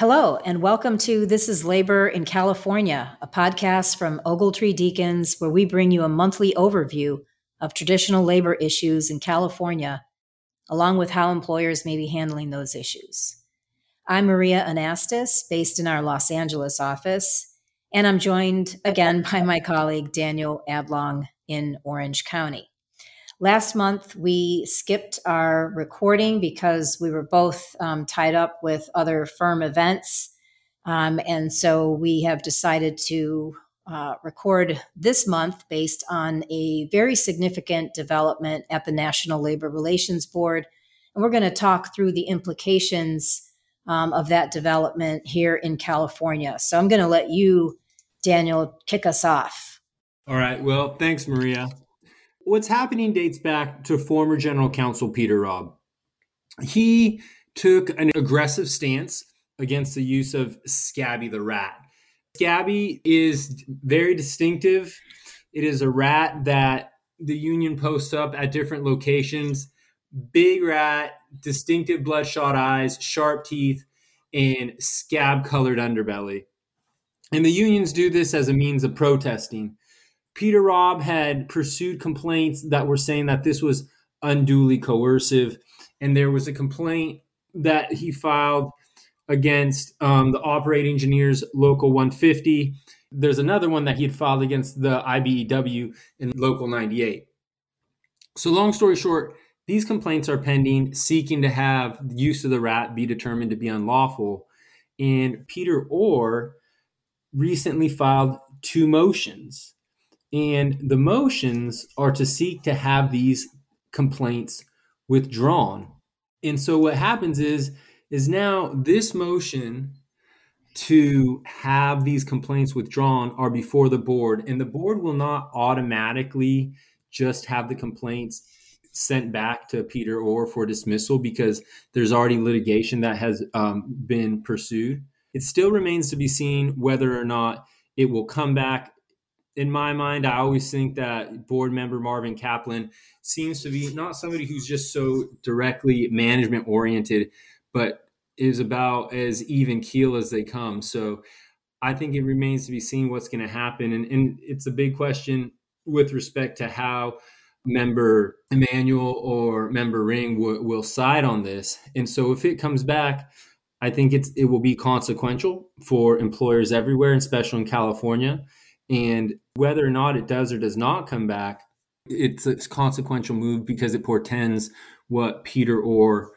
Hello, and welcome to This is Labor in California, a podcast from Ogletree Deakins, where we bring you a monthly overview of traditional labor issues in California, along with how employers may be handling those issues. I'm Maria Anastas, based in our Los Angeles office, and I'm joined again by my colleague Daniel Adlong in Orange County. Last month, we skipped our recording because we were both um, tied up with other firm events. Um, and so we have decided to uh, record this month based on a very significant development at the National Labor Relations Board. And we're going to talk through the implications um, of that development here in California. So I'm going to let you, Daniel, kick us off. All right. Well, thanks, Maria. What's happening dates back to former General Counsel Peter Robb. He took an aggressive stance against the use of Scabby the rat. Scabby is very distinctive. It is a rat that the union posts up at different locations. Big rat, distinctive bloodshot eyes, sharp teeth, and scab colored underbelly. And the unions do this as a means of protesting. Peter Robb had pursued complaints that were saying that this was unduly coercive. And there was a complaint that he filed against um, the operating engineers local 150. There's another one that he had filed against the IBEW in local 98. So, long story short, these complaints are pending, seeking to have the use of the rat be determined to be unlawful. And Peter Ohr recently filed two motions and the motions are to seek to have these complaints withdrawn. And so what happens is is now this motion to have these complaints withdrawn are before the board and the board will not automatically just have the complaints sent back to Peter Ohr for dismissal because there's already litigation that has um, been pursued. It still remains to be seen whether or not it will come back in my mind, I always think that board member Marvin Kaplan seems to be not somebody who's just so directly management oriented, but is about as even keel as they come. So I think it remains to be seen what's going to happen. And, and it's a big question with respect to how member Emanuel or member Ring w- will side on this. And so if it comes back, I think it's it will be consequential for employers everywhere, and especially in California. And whether or not it does or does not come back, it's a consequential move because it portends what Peter Ohr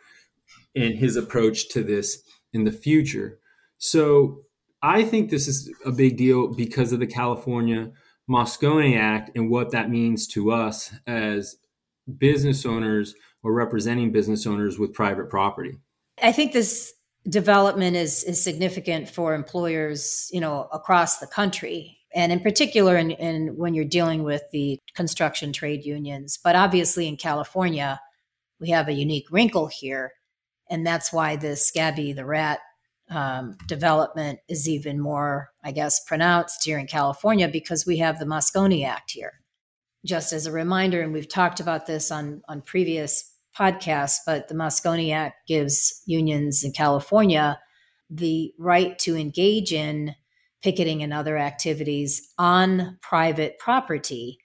and his approach to this in the future. So I think this is a big deal because of the California Moscone Act and what that means to us as business owners or representing business owners with private property. I think this development is is significant for employers, you know, across the country and in particular in, in, when you're dealing with the construction trade unions. But obviously in california we have a unique wrinkle here and that's why the scabby the rat um, development is even more i guess pronounced here in california because we have the moscone act here. Just as a reminder and we've talked about this on on previous podcasts but the moscone act gives unions in california the right to engage in picketing and other activities on private property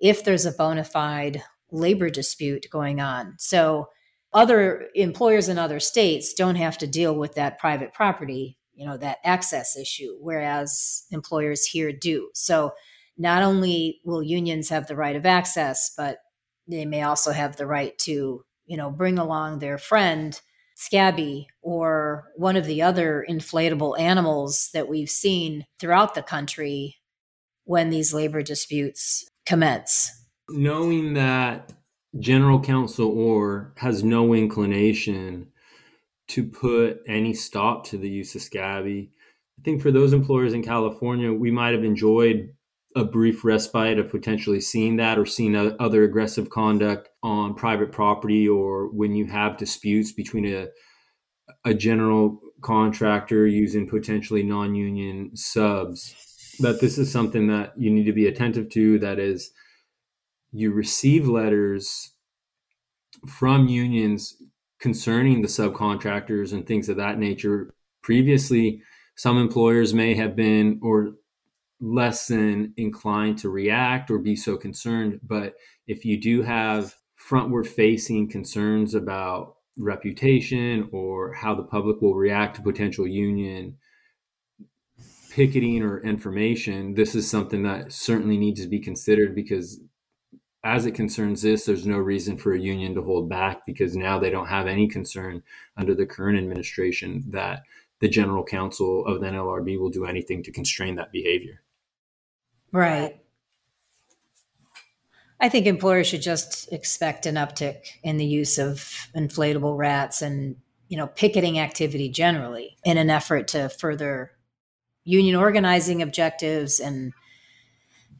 if there's a bona fide labor dispute going on. So other employers in other states don't have to deal with that private property, you know, that access issue, whereas employers here do. So not only will unions have the right of access, but they may also have the right to, you know, bring along their friend Scabby or one of the other inflatable animals that we've seen throughout the country when these labor disputes commence. Knowing that General Counsel Ohr has no inclination to put any stop to the use of Scabby, I think for those employers in California, we might have enjoyed a brief respite of potentially seeing that or seeing other aggressive conduct on private property or when you have disputes between a a general contractor using potentially non-union subs that this is something that you need to be attentive to that is you receive letters from unions concerning the subcontractors and things of that nature previously some employers may have been or less than inclined to react or be so concerned. But if you do have frontward facing concerns about reputation or how the public will react to potential union picketing or information, this is something that certainly needs to be considered because as it concerns this, there's no reason for a union to hold back because now they don't have any concern under the current administration that the general counsel of the NLRB will do anything to constrain that behavior. Right. I think employers should just expect an uptick in the use of inflatable rats and you know picketing activity generally in an effort to further union organizing objectives and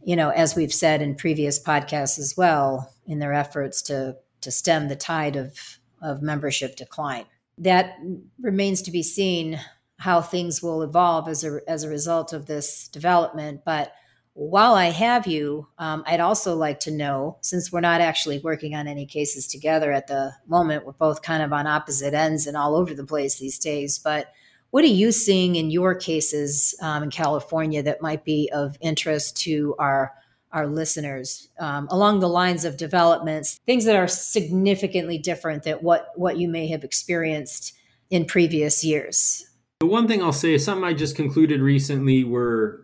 you know as we've said in previous podcasts as well in their efforts to to stem the tide of of membership decline. That remains to be seen how things will evolve as a as a result of this development but while I have you, um, I'd also like to know, since we're not actually working on any cases together at the moment, we're both kind of on opposite ends and all over the place these days. But what are you seeing in your cases um, in California that might be of interest to our our listeners um, along the lines of developments, things that are significantly different than what what you may have experienced in previous years? The one thing I'll say something I just concluded recently where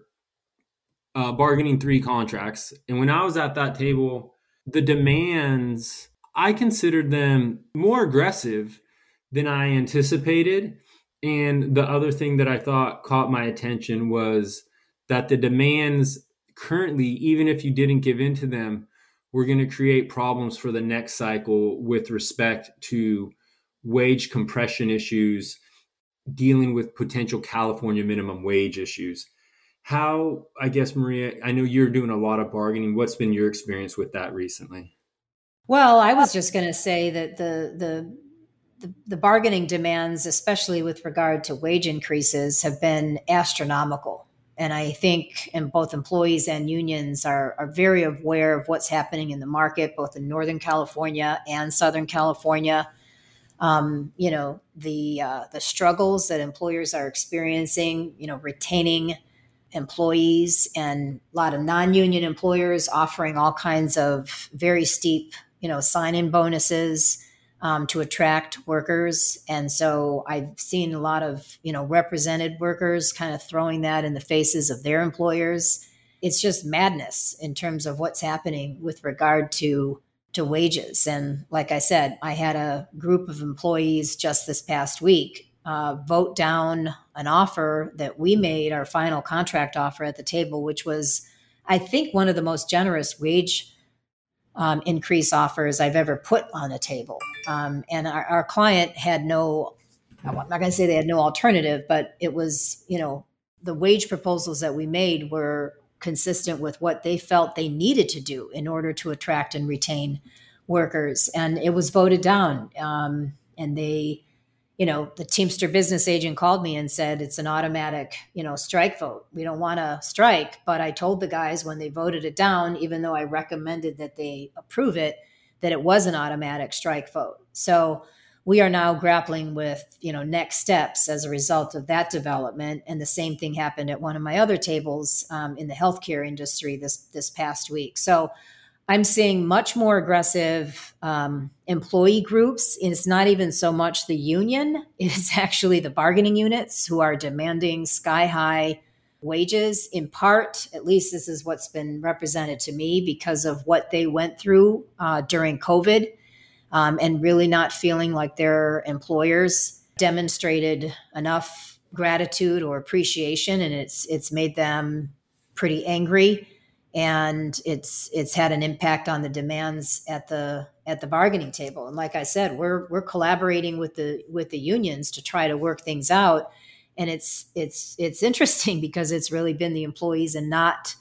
uh, bargaining three contracts. And when I was at that table, the demands, I considered them more aggressive than I anticipated. And the other thing that I thought caught my attention was that the demands currently, even if you didn't give in to them, were going to create problems for the next cycle with respect to wage compression issues, dealing with potential California minimum wage issues how i guess maria i know you're doing a lot of bargaining. What's been your experience with that recently? Well i was just going to say that the, the the the bargaining demands especially with regard to wage increases have been astronomical. And i think and both employees and unions are, are very aware of what's happening in the market both in northern california and southern california. Um, you know the uh, the struggles that employers are experiencing you know retaining employees and a lot of non-union employers offering all kinds of very steep you know sign-in bonuses um, to attract workers. And so i've seen a lot of you know represented workers kind of throwing that in the faces of their employers. It's just madness in terms of what's happening with regard to to wages. And like i said i had a group of employees just this past week uh, vote down an offer that we made, our final contract offer at the table, which was, I think, one of the most generous wage um, increase offers I've ever put on a table. Um, and our, our, client had no, I'm not going to say they had no alternative, but it was, you know, the wage proposals that we made were consistent with what they felt they needed to do in order to attract and retain workers. And it was voted down. Um, and they, you know, the Teamster business agent called me and said it's an automatic, you know, strike vote. We don't want to strike. But I told the guys when they voted it down, even though I recommended that they approve it, that it was an automatic strike vote. So we are now grappling with, you know, next steps as a result of that development. And the same thing happened at one of my other tables um, in the healthcare industry this this past week. So I'm seeing much more aggressive um, employee groups. It's not even so much the union, it's actually the bargaining units who are demanding sky high wages, in part, at least this is what's been represented to me because of what they went through uh, during COVID um, and really not feeling like their employers demonstrated enough gratitude or appreciation. And it's, it's made them pretty angry and it's it's had an impact on the demands at the at the bargaining table and like i said we're we're collaborating with the with the unions to try to work things out and it's it's it's interesting because it's really been the employees and not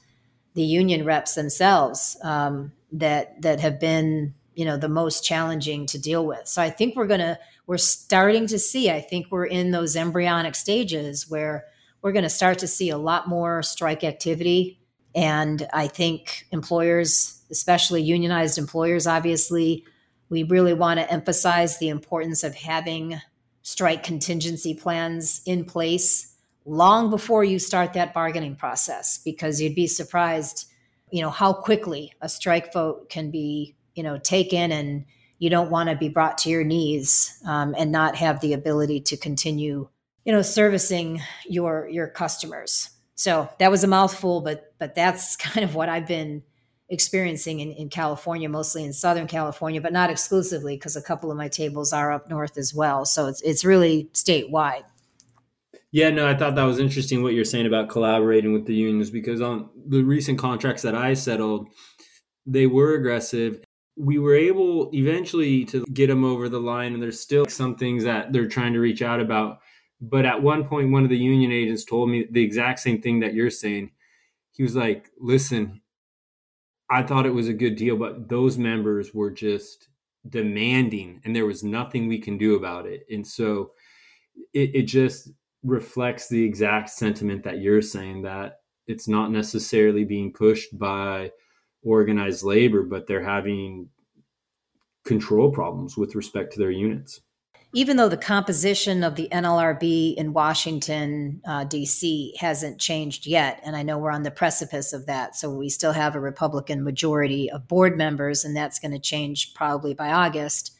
the union reps themselves um, that that have been you know the most challenging to deal with. So I think we're gonna we're starting to see. I think we're in those embryonic stages where we're going to start to see a lot more strike activity. And I think employers, especially unionized employers, obviously, we really want to emphasize the importance of having strike contingency plans in place long before you start that bargaining process because you'd be surprised you know how quickly a strike vote can be you know taken and you don't want to be brought to your knees um, and not have the ability to continue you know servicing your your customers so that was a mouthful but but that's kind of what i've been experiencing in, in California, mostly in Southern California, but not exclusively because a couple of my tables are up north as well. So it's, it's really statewide. Yeah, no, I thought that was interesting what you're saying about collaborating with the unions because on the recent contracts that I settled, they were aggressive. We were able eventually to get them over the line, and there's still some things that they're trying to reach out about. But at one point, one of the union agents told me the exact same thing that you're saying. He was like, listen, I thought it was a good deal, but those members were just demanding, and there was nothing we can do about it. And so it, it just reflects the exact sentiment that you're saying that it's not necessarily being pushed by organized labor, but they're having control problems with respect to their units even though the composition of the NLRB in Washington, uh, D.C., hasn't changed yet, and I know we're on the precipice of that, so we still have a Republican majority of board members, and that's going to change probably by August.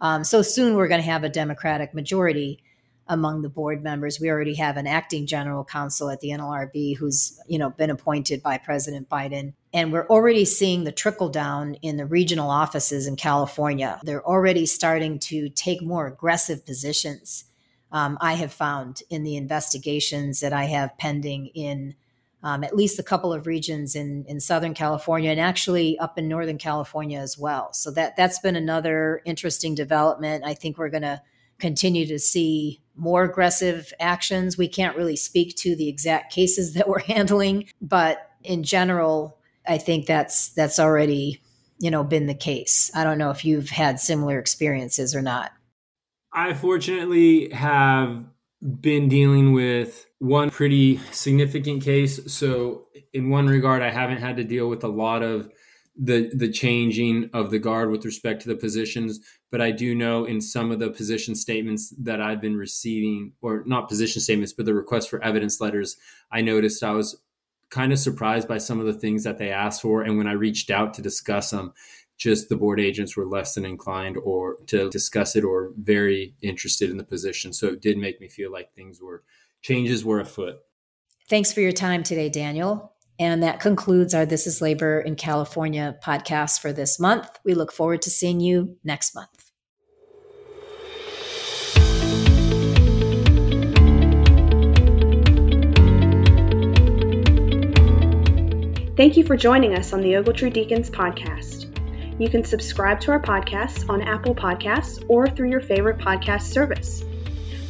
Um, so soon we're going to have a Democratic majority among the board members. We already have an acting general counsel at the NLRB who's, you know, been appointed by President Biden. And we're already seeing the trickle down in the regional offices in California. They're already starting to take more aggressive positions. Um, I have found in the investigations that I have pending in um, at least a couple of regions in, in Southern California and actually up in Northern California as well. So that that's been another interesting development. I think we're going to continue to see more aggressive actions. We can't really speak to the exact cases that we're handling, but in general, I think that's that's already, you know, been the case. I don't know if you've had similar experiences or not. I fortunately have been dealing with one pretty significant case. So in one regard I haven't had to deal with a lot of the the changing of the guard with respect to the positions but i do know in some of the position statements that i've been receiving or not position statements but the request for evidence letters i noticed i was kind of surprised by some of the things that they asked for and when i reached out to discuss them just the board agents were less than inclined or to discuss it or very interested in the position so it did make me feel like things were changes were afoot. Thanks for your time today daniel and that concludes our This is Labor in California podcast for this month. We look forward to seeing you next month. Thank you for joining us on the Ogletree Deakins podcast. You can subscribe to our podcast on Apple Podcasts or through your favorite podcast service.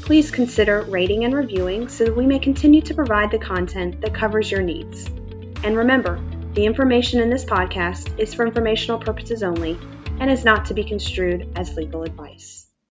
Please consider rating and reviewing so that we may continue to provide the content that covers your needs. And remember, the information in this podcast is for informational purposes only and is not to be construed as legal advice.